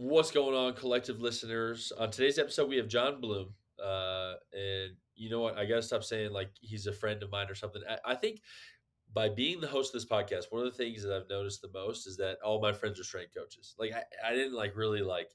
What's going on, collective listeners? On today's episode, we have John Bloom. Uh, and you know what? I got to stop saying like he's a friend of mine or something. I, I think by being the host of this podcast, one of the things that I've noticed the most is that all my friends are strength coaches. Like I, I didn't like really like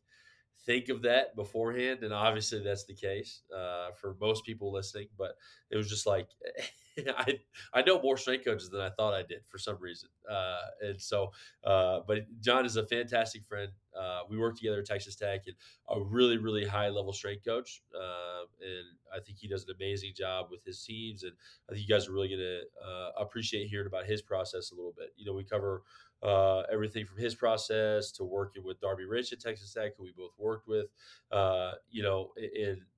think of that beforehand, and obviously that's the case uh, for most people listening. But it was just like I I know more strength coaches than I thought I did for some reason, uh, and so. Uh, but John is a fantastic friend. Uh, we work together at Texas Tech, and a really really high level strength coach, uh, and I think he does an amazing job with his teams. And I think you guys are really going to uh, appreciate hearing about his process a little bit. You know, we cover uh, everything from his process to working with Darby Rich at Texas Tech, who we both worked with. Uh, you know,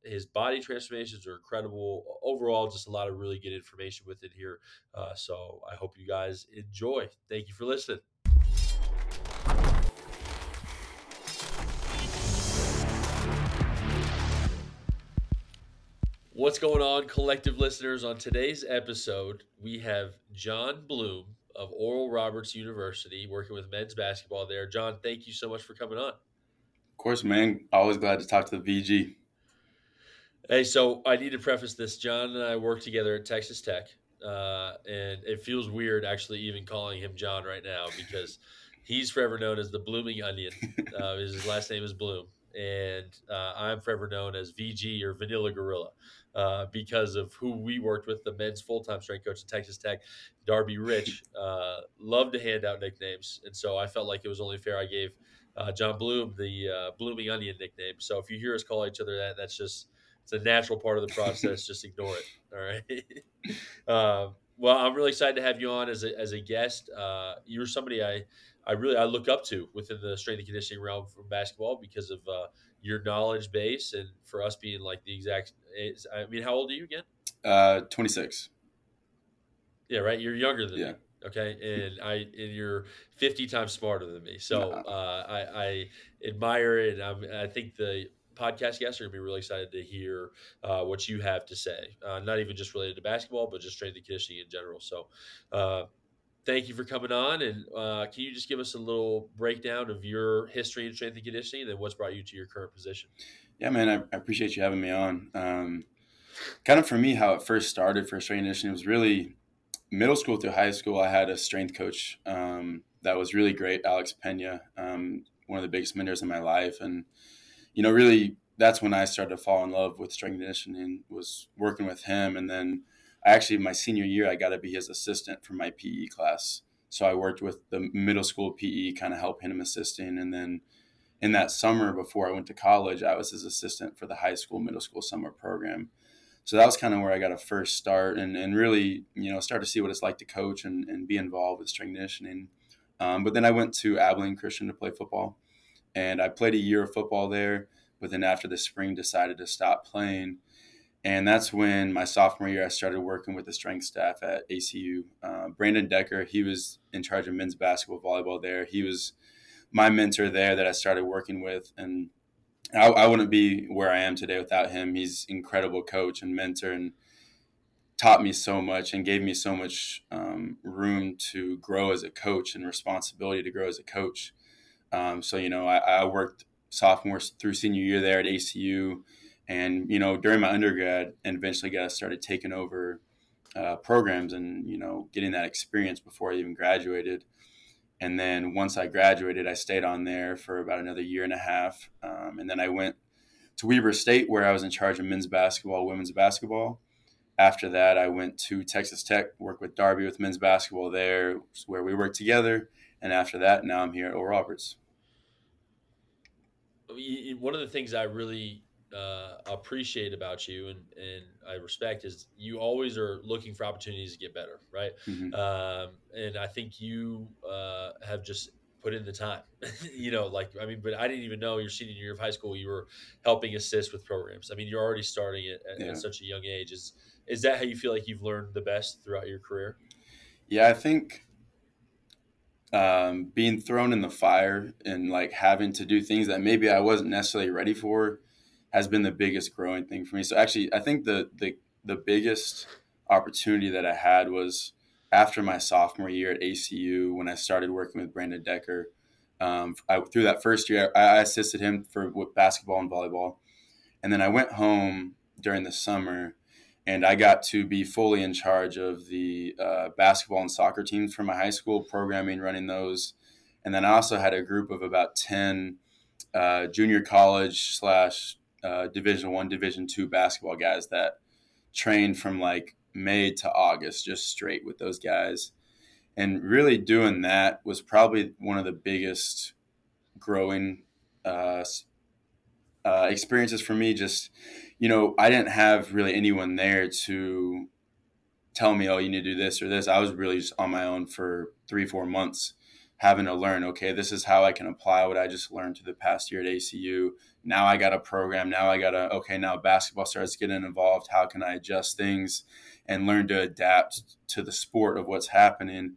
his body transformations are incredible. Overall, just a lot of really good information with it here. Uh, so I hope you guys enjoy. Thank you for listening. What's going on, collective listeners? On today's episode, we have John Bloom of Oral Roberts University, working with men's basketball there. John, thank you so much for coming on. Of course, man. Always glad to talk to the VG. Hey, so I need to preface this. John and I work together at Texas Tech, uh, and it feels weird actually even calling him John right now because he's forever known as the Blooming Onion. Uh, his last name is Bloom, and uh, I'm forever known as VG or Vanilla Gorilla uh, because of who we worked with, the men's full time strength coach at Texas Tech, Darby Rich. Uh, loved to hand out nicknames, and so I felt like it was only fair I gave uh, John Bloom the uh, Blooming Onion nickname. So if you hear us call each other that, that's just it's a natural part of the process. just ignore it. All right. uh, well, I'm really excited to have you on as a, as a guest. Uh, you're somebody I, I really I look up to within the strength and conditioning realm from basketball because of uh, your knowledge base and for us being like the exact. I mean, how old are you again? Uh, 26. Yeah, right. You're younger than yeah. me. Okay, and I and you're 50 times smarter than me. So uh, I, I admire it. I'm, I think the podcast guests are going to be really excited to hear uh, what you have to say. Uh, not even just related to basketball, but just strength and conditioning in general. So, uh, thank you for coming on. And uh, can you just give us a little breakdown of your history in strength and conditioning and then what's brought you to your current position? Yeah, man, I, I appreciate you having me on. Um, kind of for me, how it first started for strength and conditioning was really middle school through high school. I had a strength coach um, that was really great, Alex Pena, um, one of the biggest mentors in my life. And, you know, really that's when I started to fall in love with strength and conditioning was working with him. And then actually my senior year, I got to be his assistant for my PE class. So I worked with the middle school PE, kind of helping him assisting. And then in that summer before I went to college, I was his assistant for the high school, middle school summer program. So that was kind of where I got a first start and, and really, you know, start to see what it's like to coach and, and be involved with strength conditioning. Um, but then I went to Abilene Christian to play football. And I played a year of football there. But then after the spring, decided to stop playing and that's when my sophomore year, I started working with the strength staff at ACU. Uh, Brandon Decker, he was in charge of men's basketball, volleyball there. He was my mentor there that I started working with. And I, I wouldn't be where I am today without him. He's incredible coach and mentor and taught me so much and gave me so much um, room to grow as a coach and responsibility to grow as a coach. Um, so, you know, I, I worked sophomore through senior year there at ACU and you know during my undergrad and eventually got started taking over uh, programs and you know getting that experience before I even graduated. And then once I graduated, I stayed on there for about another year and a half, um, and then I went to Weber State where I was in charge of men's basketball, women's basketball. After that, I went to Texas Tech, worked with Darby with men's basketball there, where we worked together. And after that, now I'm here at Oral Roberts. One of the things I really uh, appreciate about you and, and I respect is you always are looking for opportunities to get better, right? Mm-hmm. Um, and I think you uh, have just put in the time, you know, like, I mean, but I didn't even know your senior year of high school, you were helping assist with programs. I mean, you're already starting it at, yeah. at such a young age. Is, is that how you feel like you've learned the best throughout your career? Yeah, I think um, being thrown in the fire and like having to do things that maybe I wasn't necessarily ready for has been the biggest growing thing for me. So actually, I think the the the biggest opportunity that I had was after my sophomore year at ACU when I started working with Brandon Decker. Um, I, through that first year, I, I assisted him for basketball and volleyball, and then I went home during the summer, and I got to be fully in charge of the uh, basketball and soccer teams for my high school, programming, running those, and then I also had a group of about ten uh, junior college slash uh, Division One, Division Two basketball guys that trained from like May to August, just straight with those guys. And really doing that was probably one of the biggest growing uh, uh, experiences for me. Just, you know, I didn't have really anyone there to tell me, oh, you need to do this or this. I was really just on my own for three, four months having to learn, okay, this is how I can apply what I just learned to the past year at ACU. Now I got a program. Now I got a okay, now basketball starts getting involved. How can I adjust things and learn to adapt to the sport of what's happening?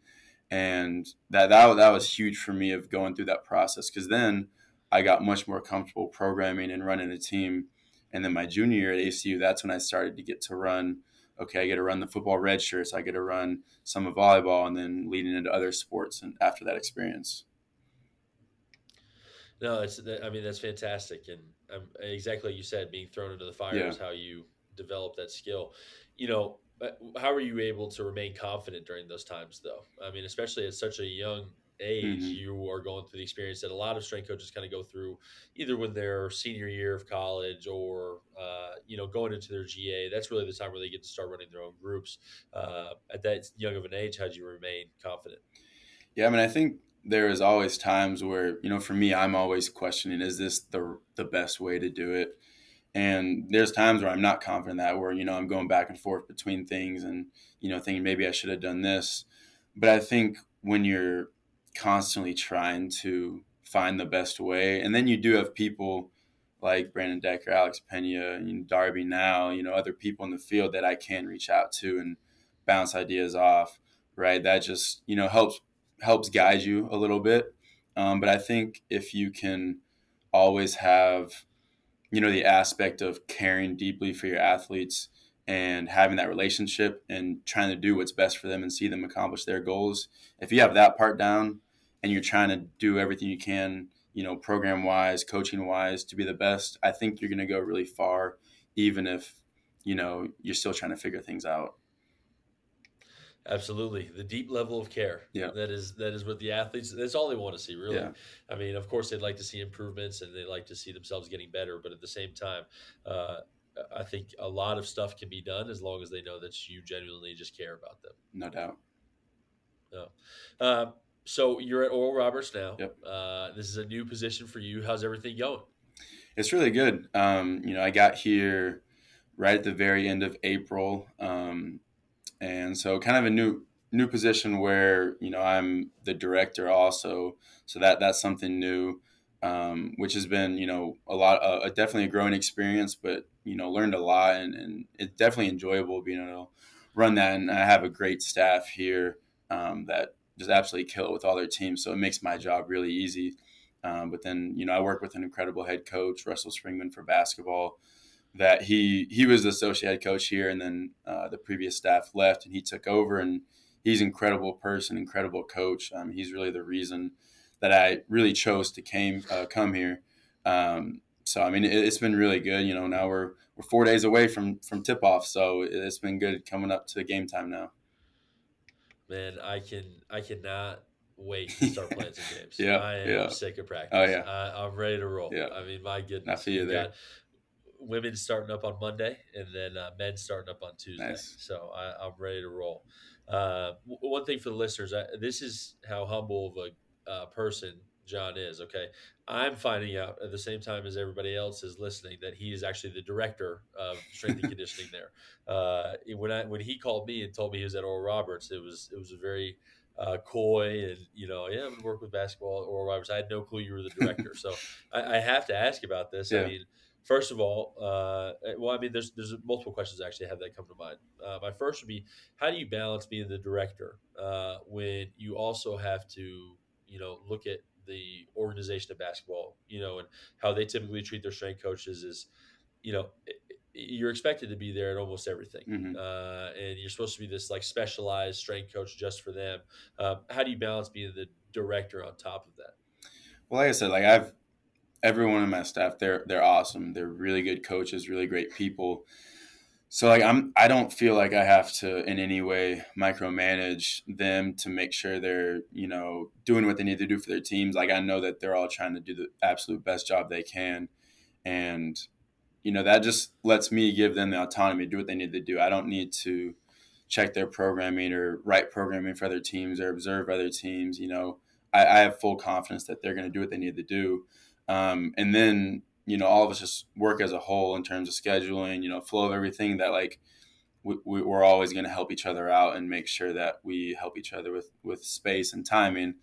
And that, that, that was huge for me of going through that process because then I got much more comfortable programming and running a team. And then my junior year at ACU, that's when I started to get to run okay, I get to run the football red shirts, I get to run some of volleyball, and then leading into other sports. And after that experience, no, it's I mean that's fantastic, and um, exactly like you said, being thrown into the fire yeah. is how you develop that skill. You know, how are you able to remain confident during those times, though? I mean, especially at such a young age, mm-hmm. you are going through the experience that a lot of strength coaches kind of go through, either when they're senior year of college or uh, you know going into their GA. That's really the time where they get to start running their own groups. Uh, at that young of an age, how do you remain confident? Yeah, I mean, I think there is always times where you know, for me, I'm always questioning: Is this the the best way to do it? And there's times where I'm not confident that where you know I'm going back and forth between things and you know thinking maybe I should have done this. But I think when you're constantly trying to find the best way. And then you do have people like Brandon Decker, Alex Pena, and Darby now, you know, other people in the field that I can reach out to and bounce ideas off, right? That just, you know, helps helps guide you a little bit. Um, but I think if you can always have, you know, the aspect of caring deeply for your athletes and having that relationship and trying to do what's best for them and see them accomplish their goals. If you have that part down and you're trying to do everything you can, you know, program wise, coaching wise to be the best, I think you're going to go really far, even if, you know, you're still trying to figure things out. Absolutely, the deep level of care. Yeah, that is that is what the athletes. That's all they want to see, really. Yeah. I mean, of course, they'd like to see improvements and they like to see themselves getting better, but at the same time, uh, I think a lot of stuff can be done as long as they know that you genuinely just care about them. No doubt. No. Uh, so you're at Oral Roberts now. Yep. Uh, this is a new position for you. How's everything going? It's really good. Um, you know, I got here right at the very end of April, um, and so kind of a new new position where you know I'm the director also. So that that's something new um, which has been you know a lot uh, definitely a growing experience but you know learned a lot and, and it's definitely enjoyable being able to run that. And i have a great staff here um, that just absolutely kill it with all their teams so it makes my job really easy. Um, but then you know i work with an incredible head coach russell springmann for basketball that he he was the associate head coach here and then uh, the previous staff left and he took over and he's an incredible person incredible coach. Um, he's really the reason that I really chose to came uh, come here. Um, so I mean, it, has been really good. You know, now we're we're four days away from from tip off, so it's been good coming up to game time now. Man, I can I cannot wait to start playing some games. yeah, I am yeah. sick of practice. Oh yeah, I, am ready to roll. Yeah. I mean, my goodness, I feel you there. Women starting up on Monday, and then uh, men starting up on Tuesday. Nice. So I, am ready to roll. Uh, one thing for the listeners, I, this is how humble of a uh, person John is. Okay, I'm finding out at the same time as everybody else is listening that he is actually the director of strength and conditioning there. Uh, when I when he called me and told me he was at Oral Roberts, it was it was a very uh, coy and you know yeah I'm gonna work with basketball at Oral Roberts. I had no clue you were the director, so I, I, have to ask about this. Yeah. I mean. First of all, uh, well, I mean, there's there's multiple questions actually have that come to mind. Uh, my first would be, how do you balance being the director uh, when you also have to, you know, look at the organization of basketball, you know, and how they typically treat their strength coaches is, you know, you're expected to be there at almost everything, mm-hmm. uh, and you're supposed to be this like specialized strength coach just for them. Um, how do you balance being the director on top of that? Well, like I said, like I've everyone in my staff, they're they're awesome. They're really good coaches, really great people. So like I'm I don't feel like I have to in any way micromanage them to make sure they're, you know, doing what they need to do for their teams. Like I know that they're all trying to do the absolute best job they can. And you know, that just lets me give them the autonomy to do what they need to do. I don't need to check their programming or write programming for other teams or observe other teams. You know, I, I have full confidence that they're going to do what they need to do. Um, and then you know all of us just work as a whole in terms of scheduling you know flow of everything that like we, we, are always going to help each other out and make sure that we help each other with with space and timing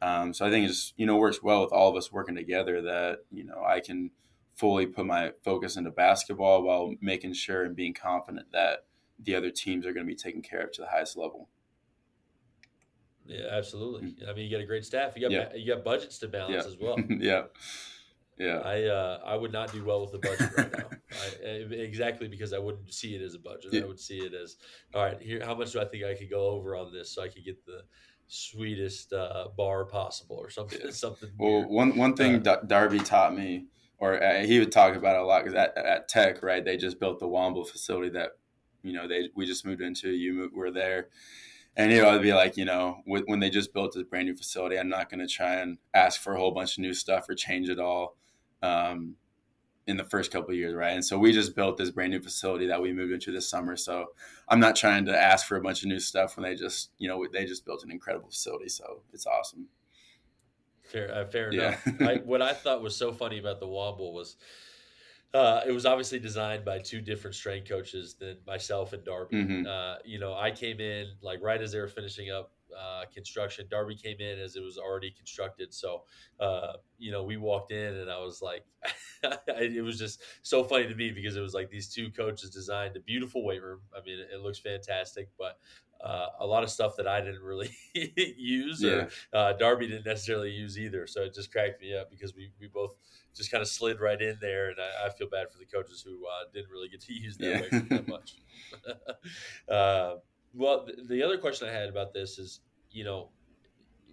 um, so i think it just you know works well with all of us working together that you know i can fully put my focus into basketball while making sure and being confident that the other teams are going to be taken care of to the highest level yeah absolutely mm. i mean you got a great staff you got yeah. you got budgets to balance yeah. as well yeah yeah, I uh, I would not do well with the budget right now. I, exactly because I wouldn't see it as a budget. Yeah. I would see it as all right. Here, how much do I think I could go over on this so I could get the sweetest uh, bar possible or something? Yeah. Something. Well, weird. one one thing uh, Darby taught me, or uh, he would talk about it a lot, because at, at Tech, right, they just built the Womble facility that you know they we just moved into. You were there. And you know, I'd be like, you know, when they just built this brand new facility, I'm not going to try and ask for a whole bunch of new stuff or change it all um, in the first couple years, right? And so we just built this brand new facility that we moved into this summer. So I'm not trying to ask for a bunch of new stuff when they just, you know, they just built an incredible facility. So it's awesome. Fair, uh, fair yeah. enough. I, what I thought was so funny about the Womble was uh, it was obviously designed by two different strength coaches than myself and Darby. Mm-hmm. Uh, you know, I came in like right as they were finishing up uh, construction. Darby came in as it was already constructed. So, uh, you know, we walked in and I was like, it was just so funny to me because it was like these two coaches designed a beautiful weight room. I mean, it, looks fantastic, but uh, a lot of stuff that I didn't really use yeah. or uh, Darby didn't necessarily use either. So it just cracked me up because we, we both just kind of slid right in there. And I, I feel bad for the coaches who uh, didn't really get to use that yeah. weight room that much. Well, the other question I had about this is, you know,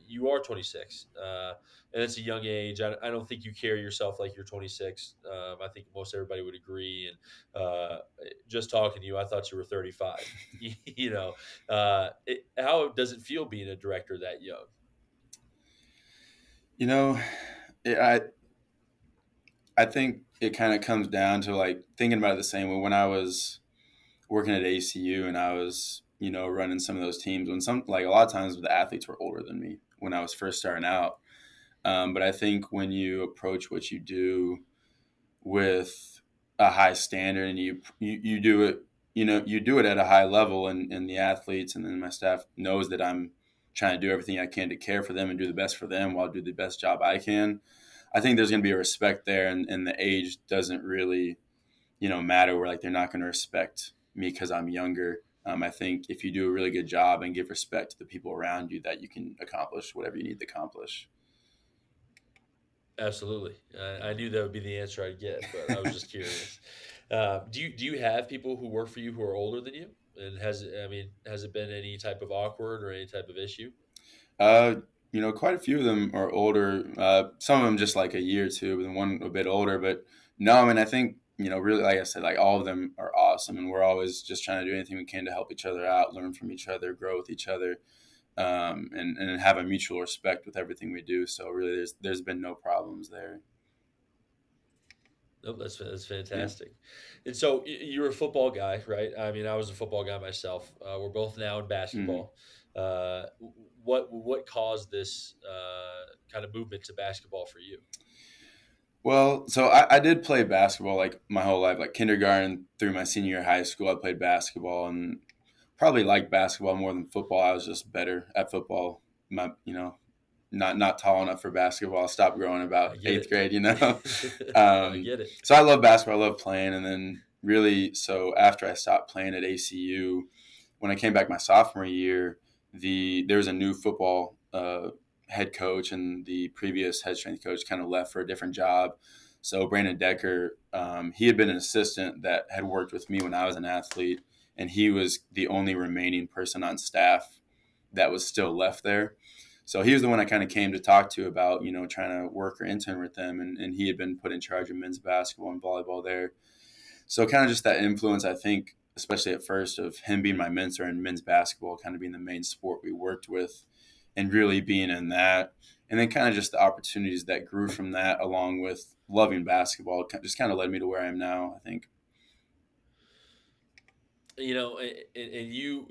you are 26, uh, and it's a young age. I, I, don't think you carry yourself like you're 26. Um, I think most everybody would agree. And uh, just talking to you, I thought you were 35. you know, uh, it, how does it feel being a director that young? You know, it, I I think it kind of comes down to like thinking about it the same way when I was working at ACU and I was you know, running some of those teams when some like a lot of times the athletes were older than me when I was first starting out. Um, but I think when you approach what you do with a high standard and you, you you do it, you know, you do it at a high level, and, and the athletes and then my staff knows that I'm trying to do everything I can to care for them and do the best for them while I do the best job I can. I think there's going to be a respect there, and, and the age doesn't really, you know, matter. Where like they're not going to respect me because I'm younger um, I think if you do a really good job and give respect to the people around you, that you can accomplish whatever you need to accomplish. Absolutely, I, I knew that would be the answer I'd get, but I was just curious. Uh, do you do you have people who work for you who are older than you? And has I mean, has it been any type of awkward or any type of issue? Uh, you know, quite a few of them are older. Uh, some of them just like a year or two, but then one a bit older. But no, I mean, I think you know, really, like I said, like all of them are awesome, and we're always just trying to do anything we can to help each other out, learn from each other, grow with each other, um, and and have a mutual respect with everything we do. So really, there's there's been no problems there. Nope, that's that's fantastic. Yeah. And so you're a football guy, right? I mean, I was a football guy myself. Uh, we're both now in basketball. Mm-hmm. Uh, what what caused this uh, kind of movement to basketball for you? Well, so I, I did play basketball like my whole life, like kindergarten through my senior year of high school. I played basketball and probably liked basketball more than football. I was just better at football. My, you know, not not tall enough for basketball. I stopped growing about eighth it. grade. You know, um, I get it. So I love basketball. I love playing, and then really, so after I stopped playing at ACU, when I came back my sophomore year, the there was a new football uh, head coach and the previous head strength coach kind of left for a different job. So Brandon Decker, um, he had been an assistant that had worked with me when I was an athlete, and he was the only remaining person on staff that was still left there. So he was the one I kind of came to talk to about, you know, trying to work or intern with them. And, and he had been put in charge of men's basketball and volleyball there. So kind of just that influence, I think, especially at first, of him being my mentor in men's basketball, kind of being the main sport we worked with and really being in that. And then kind of just the opportunities that grew from that, along with loving basketball, just kind of led me to where I am now, I think you know, and, and you,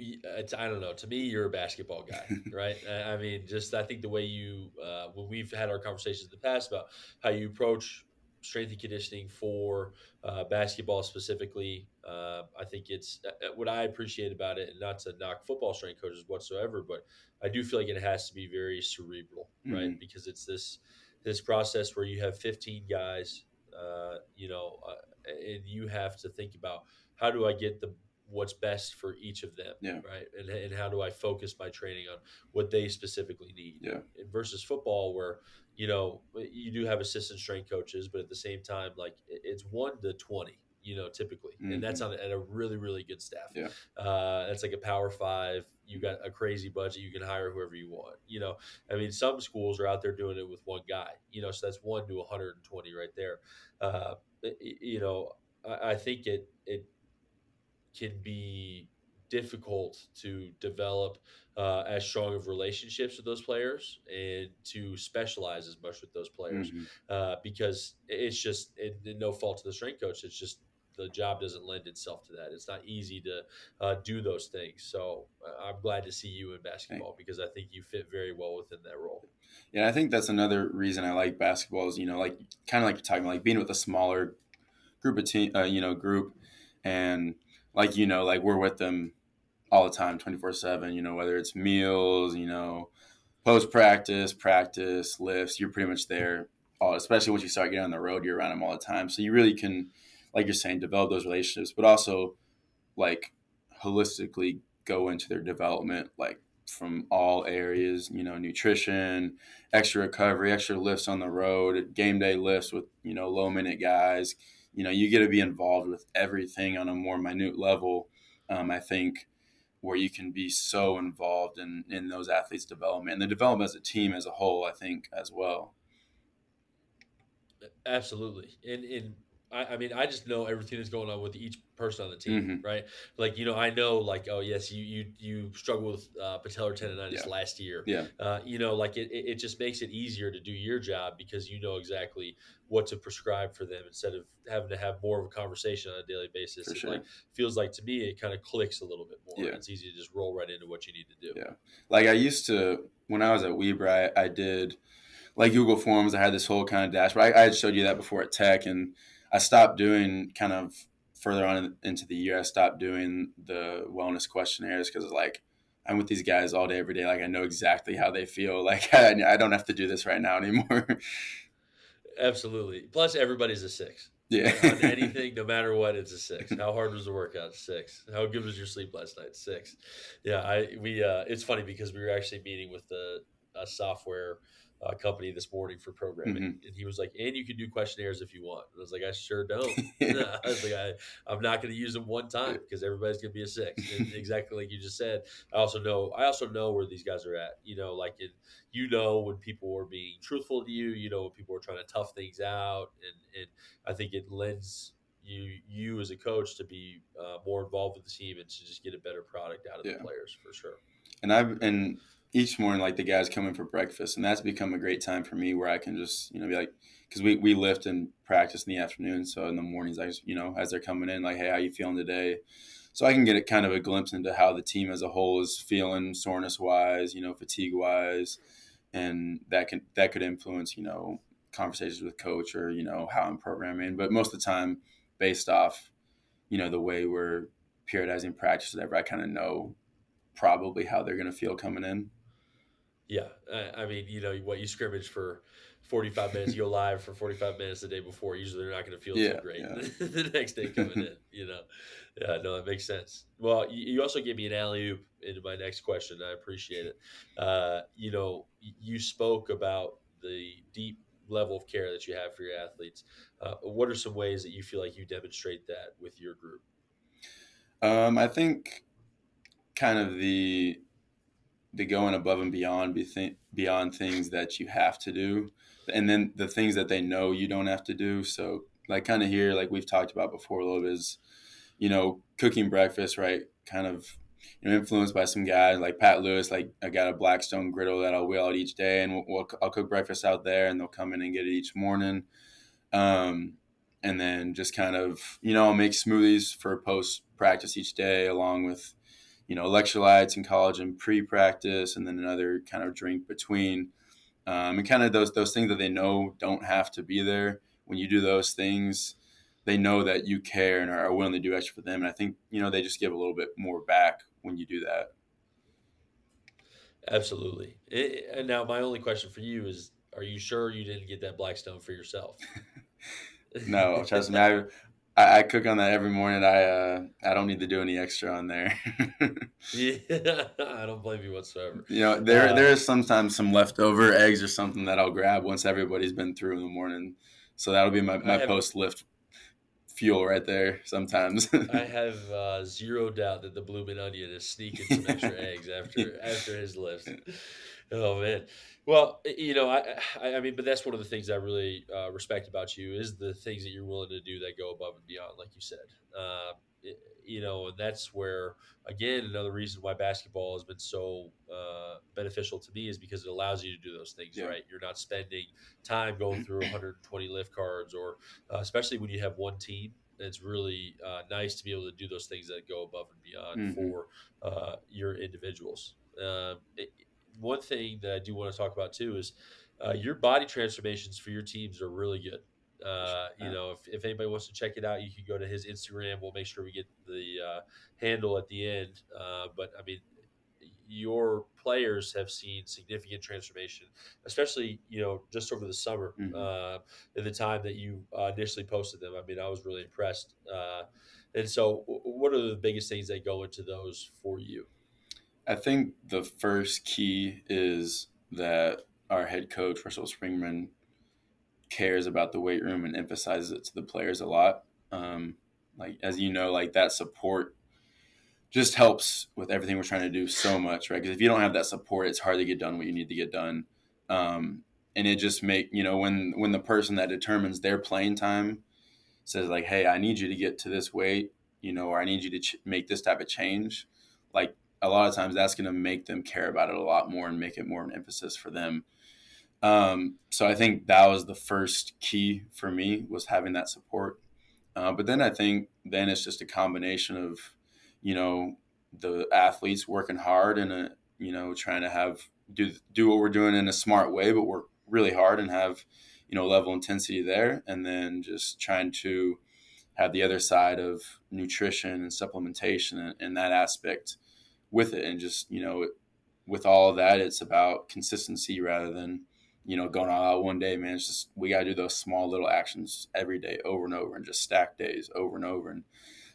I don't know. To me, you're a basketball guy, right? I mean, just I think the way you, uh, when we've had our conversations in the past about how you approach strength and conditioning for uh, basketball specifically, uh, I think it's uh, uh, what I appreciate about it, and not to knock football strength coaches whatsoever, but I do feel like it has to be very cerebral, mm-hmm. right? Because it's this this process where you have 15 guys, uh, you know, and you have to think about how do I get the what's best for each of them yeah. right and, and how do i focus my training on what they specifically need yeah. versus football where you know you do have assistant strength coaches but at the same time like it's 1 to 20 you know typically mm-hmm. and that's mm-hmm. on at a really really good staff yeah uh, that's like a power five you got a crazy budget you can hire whoever you want you know i mean some schools are out there doing it with one guy you know so that's 1 to 120 right there uh, you know I, I think it it can be difficult to develop uh, as strong of relationships with those players and to specialize as much with those players mm-hmm. uh, because it's just it, no fault to the strength coach. It's just the job doesn't lend itself to that. It's not easy to uh, do those things. So uh, i'm glad to see you in basketball because i think you fit very well within that role. Yeah i think that's another reason i like basketball is you know like kind of like you're talking like being with a smaller group of team uh, you know group and like you know, like we're with them all the time, twenty four seven. You know, whether it's meals, you know, post practice, practice, lifts, you're pretty much there. All, especially once you start getting on the road, you're around them all the time. So you really can, like you're saying, develop those relationships, but also like holistically go into their development, like from all areas, you know, nutrition, extra recovery, extra lifts on the road, game day lifts with, you know, low minute guys, you know you get to be involved with everything on a more minute level um, i think where you can be so involved in in those athletes development and the development as a team as a whole i think as well. Absolutely. And and I, I mean, I just know everything that's going on with each person on the team, mm-hmm. right? Like, you know, I know, like, oh yes, you you you struggled with uh, patellar tendonitis yeah. last year. Yeah. Uh, you know, like it, it just makes it easier to do your job because you know exactly what to prescribe for them instead of having to have more of a conversation on a daily basis. For it sure. like feels like to me it kind of clicks a little bit more. Yeah. It's easy to just roll right into what you need to do. Yeah. Like I used to when I was at Weber, I, I did like Google Forms. I had this whole kind of dashboard. I, I had showed you that before at Tech and I stopped doing kind of further on into the year. I stopped doing the wellness questionnaires because it's like I'm with these guys all day, every day. Like I know exactly how they feel. Like I, I don't have to do this right now anymore. Absolutely. Plus, everybody's a six. Yeah. on anything, no matter what, it's a six. How hard was the workout? Six. How good was your sleep last night? Six. Yeah. I we uh, it's funny because we were actually meeting with the a software uh, company this morning for programming, mm-hmm. and he was like, "And you can do questionnaires if you want." And I was like, "I sure don't." I was like, I, "I'm not going to use them one time because everybody's going to be a six. And exactly like you just said. I also know I also know where these guys are at. You know, like in, you know when people are being truthful to you. You know when people are trying to tough things out, and and I think it lends you you as a coach to be uh, more involved with the team and to just get a better product out of yeah. the players for sure. And I've and each morning like the guys come in for breakfast and that's become a great time for me where i can just you know be like because we, we lift and practice in the afternoon so in the mornings i just you know as they're coming in like hey how you feeling today? So i can get a kind of a glimpse into how the team as a whole is feeling soreness wise you know fatigue wise and that can that could influence you know conversations with coach or you know how i'm programming. But most of the time based off you know the way we're periodizing practice whatever i kind of know probably how they're going to feel coming in yeah, I mean, you know, what you scrimmage for 45 minutes, you go live for 45 minutes the day before. Usually, they're not going to feel yeah, too great yeah. the next day coming in. You know, yeah, no, that makes sense. Well, you also gave me an alley oop into my next question. I appreciate it. Uh, you know, you spoke about the deep level of care that you have for your athletes. Uh, what are some ways that you feel like you demonstrate that with your group? Um, I think kind of the the going above and beyond beyond things that you have to do. And then the things that they know you don't have to do. So like kind of here like we've talked about before a little bit is you know cooking breakfast right? Kind of you know influenced by some guys like pat lewis like i got a blackstone griddle that i'll wheel out each day and we'll, we'll, i'll cook breakfast out there and they'll come in and get it each morning. Um, and then just kind of you know I'll make smoothies for post practice each day along with you know electrolytes and collagen pre-practice and then another kind of drink between. Um, and kind of those those things that they know don't have to be there. When you do those things they know that you care and are willing to do extra for them. And i think you know they just give a little bit more back when you do that. Absolutely. It, and now my only question for you is are you sure you didn't get that blackstone for yourself? No trust me I, I, I cook on that every morning. I uh, I don't need to do any extra on there. yeah, I don't blame you whatsoever. You know, there uh, there is sometimes some leftover eggs or something that I'll grab once everybody's been through in the morning. So that'll be my, my post lift fuel right there sometimes. I have uh, zero doubt that the blooming onion is sneaking some extra eggs after after his lift. Oh man. Well, you know, I, I, I mean, but that's one of the things I really uh, respect about you is the things that you're willing to do that go above and beyond, like you said. Uh, it, you know, and that's where, again, another reason why basketball has been so uh, beneficial to me is because it allows you to do those things, yeah. right? You're not spending time going through 120 lift cards, or uh, especially when you have one team. It's really uh, nice to be able to do those things that go above and beyond mm-hmm. for uh, your individuals. Um, it, one thing that I do want to talk about too is uh, your body transformations for your teams are really good. Uh, you know, if, if anybody wants to check it out, you can go to his Instagram. We'll make sure we get the uh, handle at the end. Uh, but I mean, your players have seen significant transformation, especially you know just over the summer mm-hmm. uh, in the time that you uh, initially posted them. I mean, I was really impressed. Uh, and so, what are the biggest things that go into those for you? I think the first key is that our head coach, Russell Springmann, cares about the weight room and emphasizes it to the players a lot. Um, like as you know, like that support just helps with everything we're trying to do so much, right? Because if you don't have that support, it's hard to get done what you need to get done. Um, and it just make you know when when the person that determines their playing time says like, "Hey, I need you to get to this weight," you know, or "I need you to ch- make this type of change," like a lot of times that's going to make them care about it a lot more and make it more of an emphasis for them. Um, so I think that was the first key for me was having that support. Uh, but then I think then it's just a combination of, you know, the athletes working hard and a, you know trying to have do do what we're doing in a smart way, but work really hard and have you know level intensity there, and then just trying to have the other side of nutrition and supplementation and, and that aspect with it and just you know with all of that it's about consistency rather than you know going all out one day man. It's just we got to do those small little actions every day over and over and just stack days over and over. And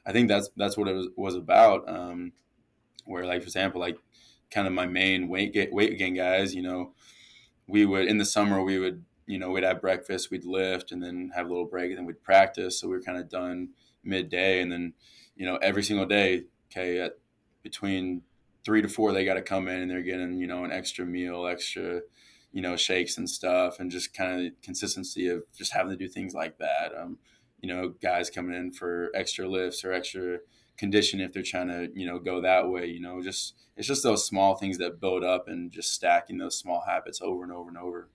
i think that's that's what it was, was about um, where like for example like kind of my main weight gain, weight gain guys you know we would in the summer we would you know we'd have breakfast we'd lift and then have a little break and then we'd practice. So we were kind of done midday and then you know every single day okay at between three to four, they got to come in and they're getting, you know, an extra meal, extra, you know, shakes and stuff, and just kind of consistency of just having to do things like that. Um, you know, guys coming in for extra lifts or extra condition if they're trying to, you know, go that way. You know, just it's just those small things that build up and just stacking those small habits over and over and over.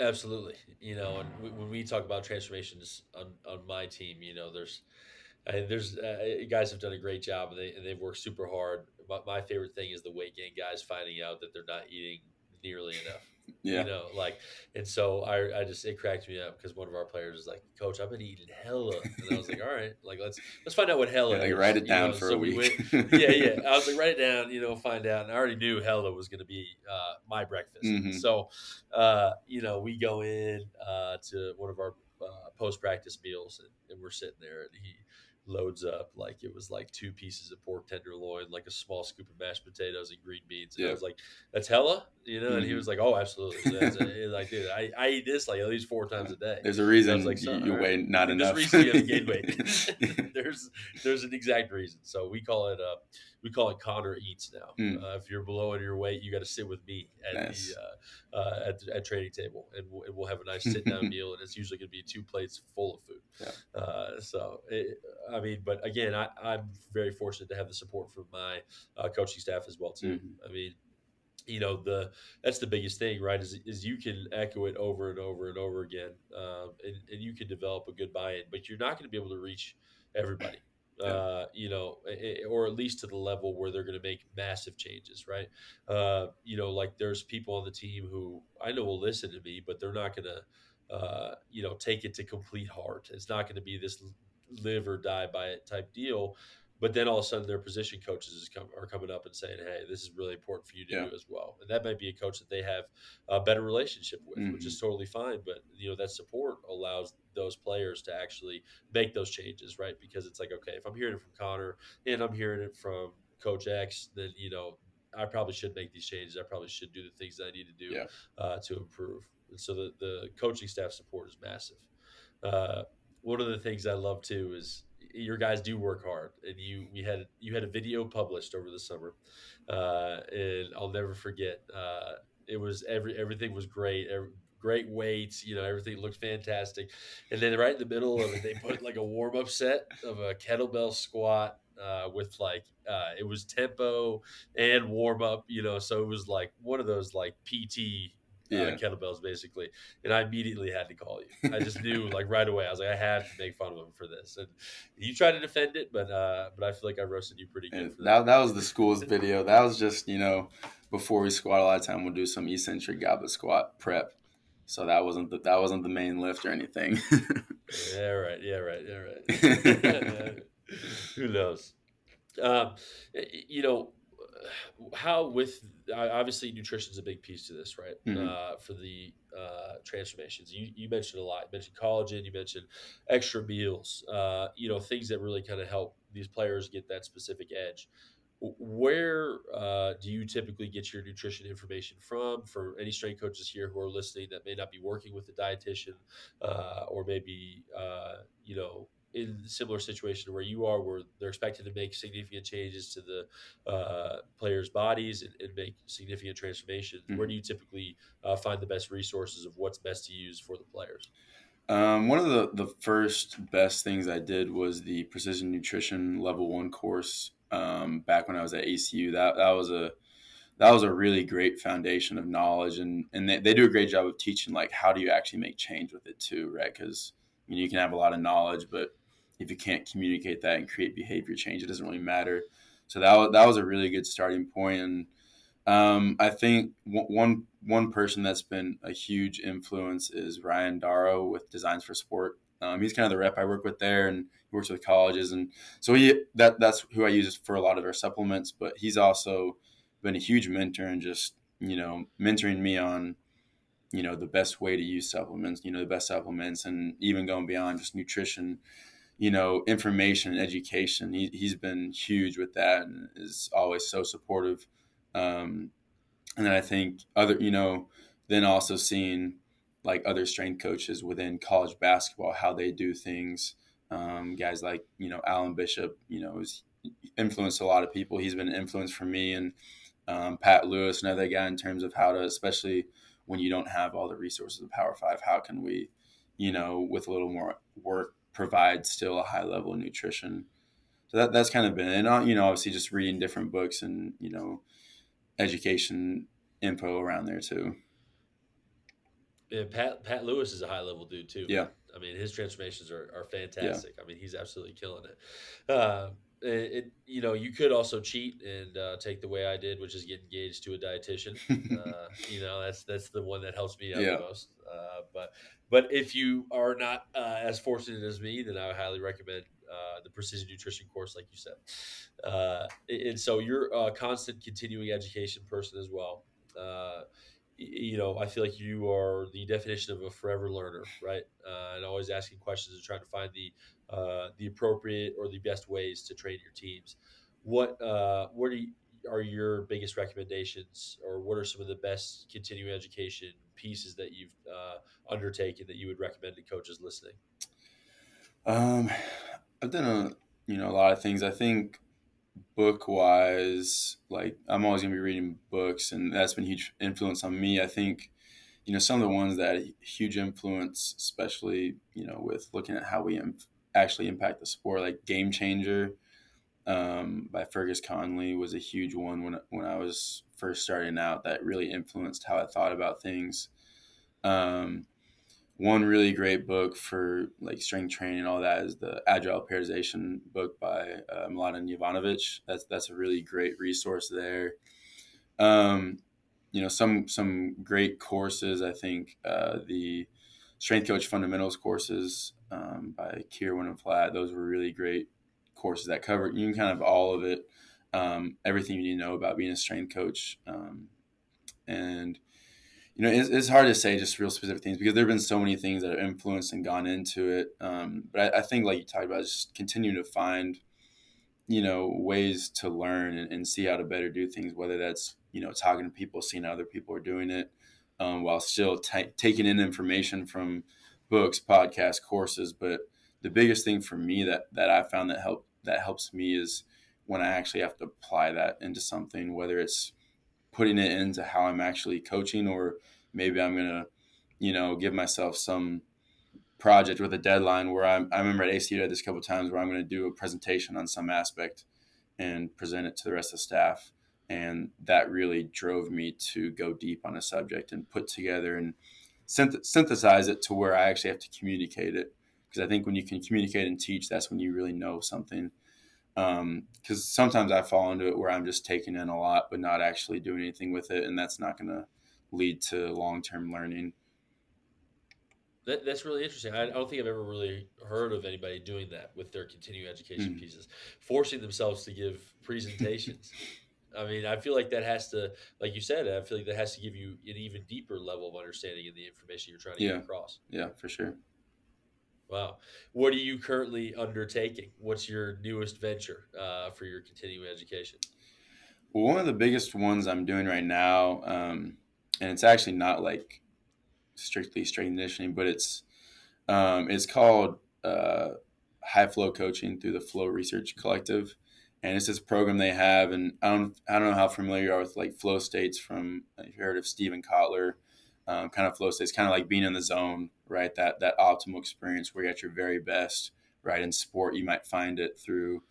Absolutely. You know, and when we talk about transformations on, on my team, you know, there's and there's uh, guys have done a great job and, they, and they've worked super hard. My, my favorite thing is the weight gain guys finding out that they're not eating nearly enough. Yeah. You know, like, and so I, I just, it cracked me up because one of our players is like, Coach, I've been eating hella. And I was like, all right, like, let's, let's find out what hella yeah, like, Write it down know? for so a week. Went, yeah, yeah. I was like, write it down, you know, find out. And I already knew hella was going to be uh, my breakfast. Mm-hmm. So, uh, you know, we go in uh, to one of our uh, post practice meals and, and we're sitting there and he, loads up like it was like two pieces of pork tenderloin, like a small scoop of mashed potatoes and green beans. And yeah. I was like, "That's hella," you know. Mm-hmm. And he mm-hmm. was like, "Oh, absolutely." a, like, dude, I, I eat this like at least four times a day. There's a reason like, you, you right. weigh not enough. There's reason you have gained weight. there's there's an exact reason. So we call it uh we call it Connor eats now. Mm. Uh, if you're below your weight, you got to sit with me at Nice. the uh, uh, at, the- at training table, and we'll, and we'll have a nice sit down meal, and it's usually going to be two plates full of food. Yeah. Uh, so it, I mean, but again, I, I'm very fortunate to have the support from my uh, coaching staff as well too. Mhm. I mean, you know the that's the biggest thing right is, is you can echo it over and over and over again um, and, and you can develop a good buy-in but you're not going to be able to reach everybody. Uh, you know or at least to the level where they're going to make massive changes right? Uh, you know like there's people on the team who i know will listen to me but they're not going to uh, you know take it to complete heart. It's not going to be this live or die by it type deal but then all of a sudden their position coaches is come, are coming up and saying hey this is really important for you to Yeah. do as well. And that might be a coach that they have a better relationship with which is totally fine but you know that support allows those players to actually make those changes right? Because it's like okay if i'm hearing it from connor and i'm hearing it from coach x then you know i probably should make these changes. I probably should do the things that i need to do Yeah. uh, to improve. And so the, the coaching staff support is massive. Uh, one of the things I love too is your guys do work hard, and you we had you had a video published over the summer, uh, and I'll never forget. Uh, it was every everything was great, every, great weights, you know, everything looked fantastic, and then right in the middle of it, they put like a warm up set of a kettlebell squat. Uh, with like uh, it was tempo and warm up, you know, so it was like one of those like PT uh, kettlebells basically and i immediately had to call you i just knew like right away i was like i have to make fun of him for this and you tried to defend it but uh but i feel like i roasted you pretty good for that, that was the school's video. That was just, you know, before we squat, a lot of time we'll do some eccentric goblet squat prep. So that wasn't the, that wasn't the main lift or anything. yeah right yeah right yeah right who knows um you know how with obviously nutrition is a big piece to this right? Mhm. uh, for the uh, transformations. You, you mentioned a lot. You mentioned collagen you mentioned extra meals uh, you know things that really kind of help these players get that specific edge. Where uh, do you typically get your nutrition information from? For any strength coaches here who are listening that may not be working with a dietitian uh, or maybe uh, you know in a similar situation where you are where they're expected to make significant changes to the uh, players bodies and, and make significant transformations where do you typically uh, find the best resources of what's best to use for the players Um, one of the, the first best things I did was the precision nutrition level one course um, back when I was at ACU. That that was a that was a really great foundation of knowledge, and and they, they do a great job of teaching like how do you actually make change with it too, right? Because you can have a lot of knowledge, but if you can't communicate that and create behavior change, it doesn't really matter. So that was, that was a really good starting point, and um, I think one- one person that's been a huge influence is Ryan Darrow with Designs for Sport. Um, he's kind of the rep I work with there, and he works with colleges, and so he that that's who I use for a lot of our supplements. But he's also been a huge mentor and just you know mentoring me on you know the best way to use supplements, you know the best supplements, and even going beyond just nutrition. You know, information and education. He, he's been huge with that and is always so supportive. Um, and then I think other, you know, then also seeing like other strength coaches within college basketball, how they do things. Um, guys like, you know, Alan Bishop, you know, has influenced a lot of people. He's been an influence for me and um, Pat Lewis, another guy in terms of how to, especially when you don't have all the resources of Power Five, how can we, you know, with a little more work, provide still a high level of nutrition. So that, that's kind of been, and uh, you know, obviously just reading different books and you know, education info around there too. Yeah, Pat Pat Lewis is a high level dude too. Yeah. I mean his transformations are, are fantastic. I mean he's absolutely killing it. Uh, it, it- you know you could also cheat and uh, take the way I did, which is get engaged to a dietitian. uh, you know that's that's the one that helps me out Yeah. the most. Uh, but but if you are not uh, as fortunate as me, then I would highly recommend uh, the precision nutrition course, like you said. Uh, and so you're a constant continuing education person as well. Uh, you know, I feel like you are the definition of a forever learner, right? Uh, and always asking questions and trying to find the uh, the appropriate or the best ways to train your teams. What uh, what are you, are your biggest recommendations, or what are some of the best continuing education pieces that you've uh, undertaken that you would recommend to coaches listening? Um, I've done a you know a lot of things. I think book wise, like I'm always gonna be reading books, and that's been huge influence on me. I think, you know, some of the ones that huge influence, especially you know, with looking at how we actually impact the sport, like Game Changer um, by Fergus Connolly was a huge one when when I was first starting out. That really influenced how I thought about things. Um, one really great book for like strength training and all that is the Agile Periodization book by uh, Mladen Jovanovic. That's that's a really great resource there. Um, you know, some some great courses. I think uh, the Strength Coach Fundamentals courses um, by Keir Flatt. Those were really great courses that covered you kind of all of it, um, everything you need to know about being a strength coach, um, and you know, it's, it's, hard to say just real specific things because there have been so many things that have influenced and gone into it. Um, but I, I, think, like you talked about, just continuing to find, you know, ways to learn and, and, see how to better do things, whether that's, you know, talking to people, seeing how other people are doing it, um, while still t- taking in information from books, podcasts, courses. But the biggest thing for me that, that I found that help that helps me is when I actually have to apply that into something, whether it's putting it into how I'm actually coaching, or maybe I'm gonna, you know, give myself some project with a deadline where I'm, I remember at ACU I did this couple times where I'm going to do a presentation on some aspect and present it to the rest of the staff. And that really drove me to go deep on a subject and put together and synth- synthesize it to where I actually have to communicate it. Because I think when you can communicate and teach, that's when you really know something because um, sometimes I fall into it where I'm just taking in a lot but not actually doing anything with it, and that's not going to lead to long term learning. That, that's really interesting. I, I, don't think I've ever really heard of anybody doing that with their continuing education mm. pieces, forcing themselves to give presentations. I mean, I feel like that has to, like you said, I feel like that has to give you an even deeper level of understanding of the information you're trying to yeah. get across. Yeah, for sure. Wow. What are you currently undertaking? What's your newest venture uh, for your continuing education? Well, one of the biggest ones I'm doing right now, um, and it's actually not like strictly strength conditioning, but it's um, it's called uh, High Flow Coaching through the Flow Research Collective, and it's this program they have. And I don't I don't know how familiar you are with like flow states from you heard of Steven Kotler um, kind of flow states, kind of like being in the zone, right? That that optimal experience where you're at your very best, right? In sport, you might find it through,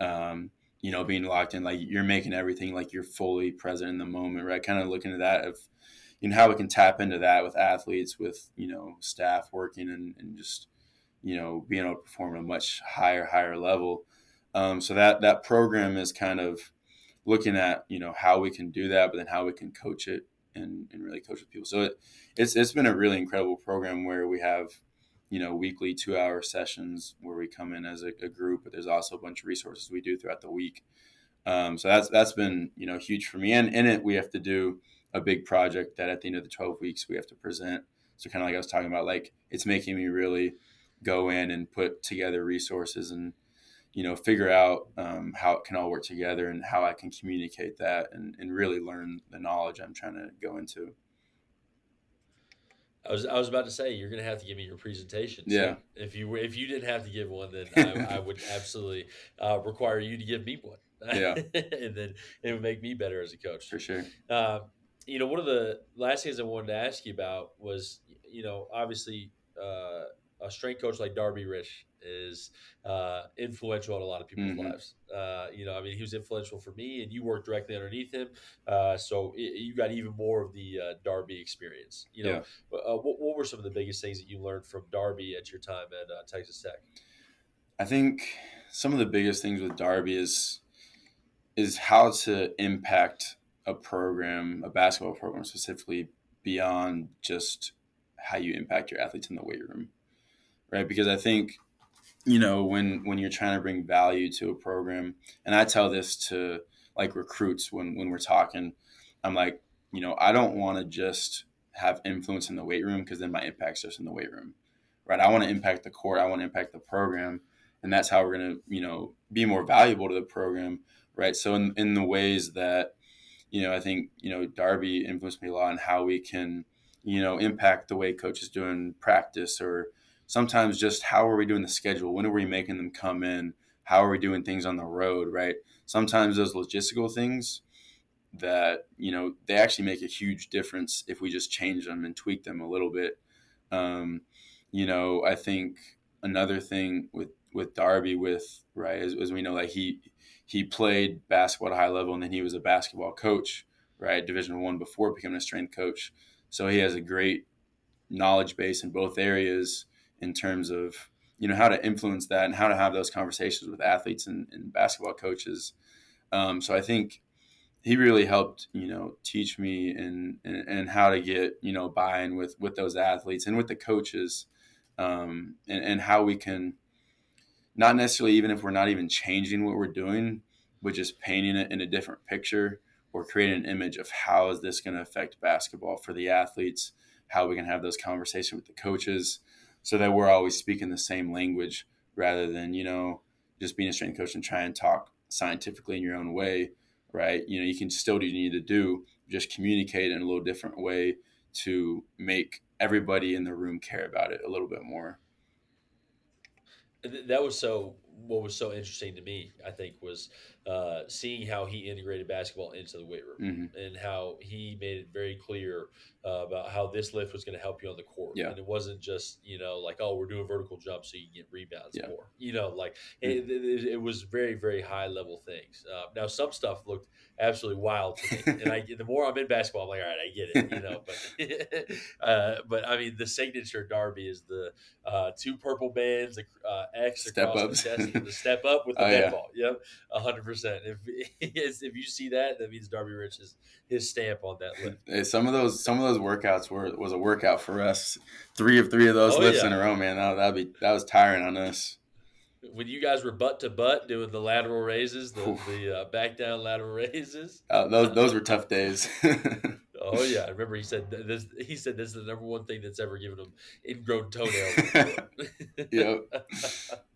um, you know, being locked in, like you're making everything like you're fully present in the moment, right? Kind of looking at that of, you know, how we can tap into that with athletes, with you know, staff working and, and just, you know, being able to perform at a much higher, higher level. Um, so that that program is kind of looking at you know how we can do that, but then how we can coach it and, and really coach with people. So it, it's it's been a really incredible program where we have you know weekly two hour sessions where we come in as a, a group, but there's also a bunch of resources we do throughout the week. Um, so that's that's been you know huge for me. And in it, we have to do a big project that at the end of the 12 weeks we have to present. So kind of like I was talking about, like it's making me really go in and put together resources and you know, figure out um, how it can all work together and how I can communicate that and, and really learn the knowledge I'm trying to go into. I was I was about to say you're going to have to give me your presentation. So yeah. If you if you didn't have to give one, then I, I would absolutely uh, require you to give me one. Yeah. and then it would make me better as a coach. For sure. Uh, you know, one of the last things I wanted to ask you about was, you know, obviously uh, a strength coach like Darby Rich is uh, influential in a lot of people's mm-hmm. lives. Uh, you know, I mean, he was influential for me, and you worked directly underneath him, uh, so it, you got even more of the uh, Darby experience. You know, yeah. Uh, what, what, were some of the biggest things that you learned from Darby at your time at uh, Texas Tech? I think some of the biggest things with Darby is is how to impact a program, a basketball program specifically, beyond just how you impact your athletes in the weight room right? Because I think, you know, when when you're trying to bring value to a program, and I tell this to like recruits when when we're talking, I'm like, you know, I don't want to just have influence in the weight room because then my impact's just in the weight room, right? I want to impact the court, I want to impact the program, and that's how we're gonna, you know, be more valuable to the program, right? So in in the ways that, you know, I think you know Darby influenced me a lot on how we can, you know, impact the way coaches doing practice or sometimes just how are we doing the schedule? When are we making them come in how are we doing things on the road, right? Sometimes those logistical things that you know they actually make a huge difference if we just change them and tweak them a little bit. Um, you know, I think another thing with with Darby, with right, as, as we know, like he he played basketball at a high level, and then he was a basketball coach, right, Division One before becoming a strength coach. So he has a great knowledge base in both areas in terms of you know how to influence that and how to have those conversations with athletes and, and basketball coaches. Um, so I think he really helped you know teach me and, and, how to get you know buy-in with with those athletes and with the coaches um, and, and how we can not necessarily even if we're not even changing what we're doing but just painting it in a different picture or creating an image of how is this going to affect basketball for the athletes how we can have those conversations with the coaches so that we're always speaking the same language rather than you know just being a strength coach and try and talk scientifically in your own way right? You know you can still do what you need to do just communicate in a little different way to make everybody in the room care about it a little bit more. That was so what was so interesting to me, I think, was uh, seeing how he integrated basketball into the weight room mm-hmm. and how he made it very clear uh, about how this lift was going to help you on the court. Yeah. And it wasn't just, you know, like, oh, we're doing vertical jumps so you can get rebounds yeah. more. You know, like mm-hmm. it, it, it, was very, very high level things. Uh, now, some stuff looked absolutely wild to me. and I, the more I'm in basketball, I'm like, all right, I get it, you know. But, uh, but I mean, the signature Darby is the uh, two purple bands, uh, X step across ups. the chest, the step up with the oh, dead yeah. ball. Yep, hundred percent. If if you see that, that means Darby Rich is his stamp on that lift. Hey, some of those some of those workouts were was a workout for us. Three of three of those oh, lifts yeah. in a row, man. That that'd be that was tiring on us when you guys were butt to butt doing the lateral raises, the, the uh, back down lateral raises. Uh, those those were tough days. oh yeah, I remember he said this. He said this is the number one thing that's ever given him ingrown toenails. yep.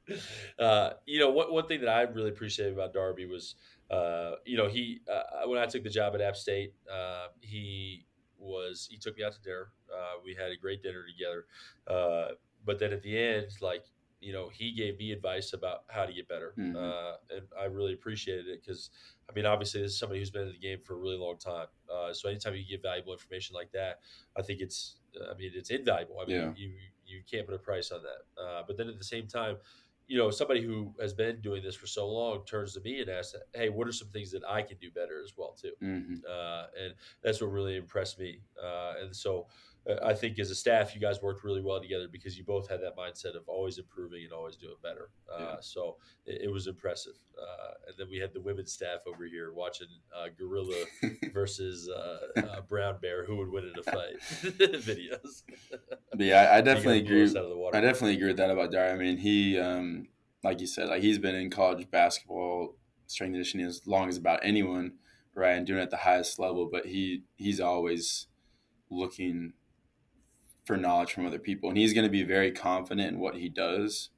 Uh, you know, one one thing that I really appreciated about Darby was, uh, you know, he uh, when I took the job at App State, uh, he was he took me out to dinner. we had a great dinner together. but then at the end, like you know, he gave me advice about how to get better, mm-hmm. uh, and I really appreciated it because, I mean, obviously, this is somebody who's been in the game for a really long time. Uh, so anytime you give valuable information like that, I think it's, I mean, it's invaluable. I mean, yeah. you you can't put a price on that. Uh, but then at the same time, you know, somebody who has been doing this for so long turns to me and asks, "Hey, what are some things that I can do better as well too?" Mm-hmm. Uh, and that's what really impressed me. Uh, and so I think as a staff, you guys worked really well together because you both had that mindset of always improving and always doing better. Uh, yeah. So it, it, was impressive. Uh, and then we had the women's staff over here watching uh, Gorilla versus uh, uh, Brown Bear, who would win in a fight videos. yeah, I, I definitely agree. I definitely agree with that about Dar. I mean, he, um, like you said, like he's been in college basketball, strength conditioning as long as about anyone, right, and doing it at the highest level. But he he's always looking for knowledge from other people. And he's going to be very confident in what he does,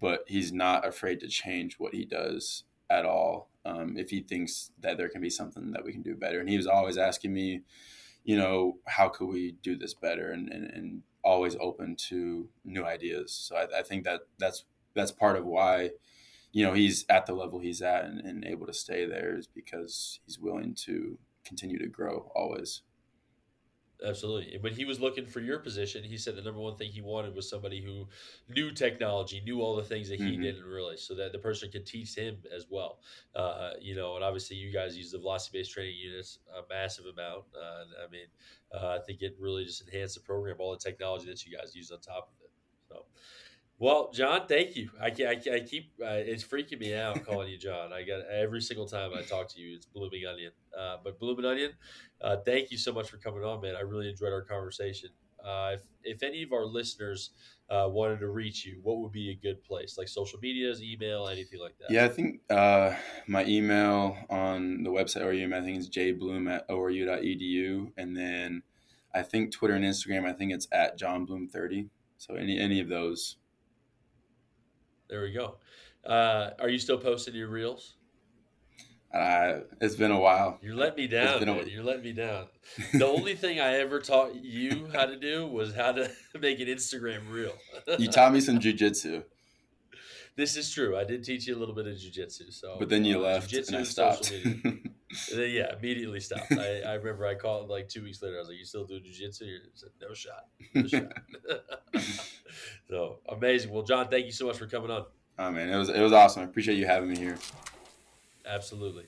but he's not afraid to change what he does at all um, if he thinks that there can be something that we can do better. And he was always asking me, you know, how could we do this better? And, and, and always open to new ideas. So I, I, think that that's that's part of why, you know, he's at the level he's at and, and able to stay there is because he's willing to continue to grow always. Absolutely. And when he was looking for your position, he said the number one thing he wanted was somebody who knew technology, knew all the things that he mm-hmm. didn't really, so that the person could teach him as well. Uh, you know, and obviously you guys use the velocity based training units a massive amount. Uh, I mean, uh, I think it really just enhanced the program, all the technology that you guys use on top of it. So, well, John, thank you. I, I, I keep uh, it's freaking me out calling you John. I got every single time I talk to you, it's blooming onion. Uh, but blooming onion, uh, thank you so much for coming on, man. I really enjoyed our conversation. Uh, if, if any of our listeners uh, wanted to reach you, what would be a good place? Like social medias, email, anything like that? Yeah, I think uh, my email on the website ORU, I think it's jbloom at oru.edu. And then I think Twitter and Instagram, I think it's at johnbloom30. So any any of those there we go. Uh, are you still posting your reels? Uh, it's been a while. You're letting me down. A... You're letting me down. The only thing I ever taught you how to do was how to make an Instagram reel. you taught me some jujitsu. this is true. I did teach you a little bit of jujitsu. So, but then you uh, left and I stopped. then, yeah, immediately stopped. I, I remember I called like two weeks later. I was like, "You still do jujitsu?" You said, "No shot, no shot." so amazing. Well, John, thank you so much for coming on. oh man, it was it was awesome. I appreciate you having me here. Absolutely.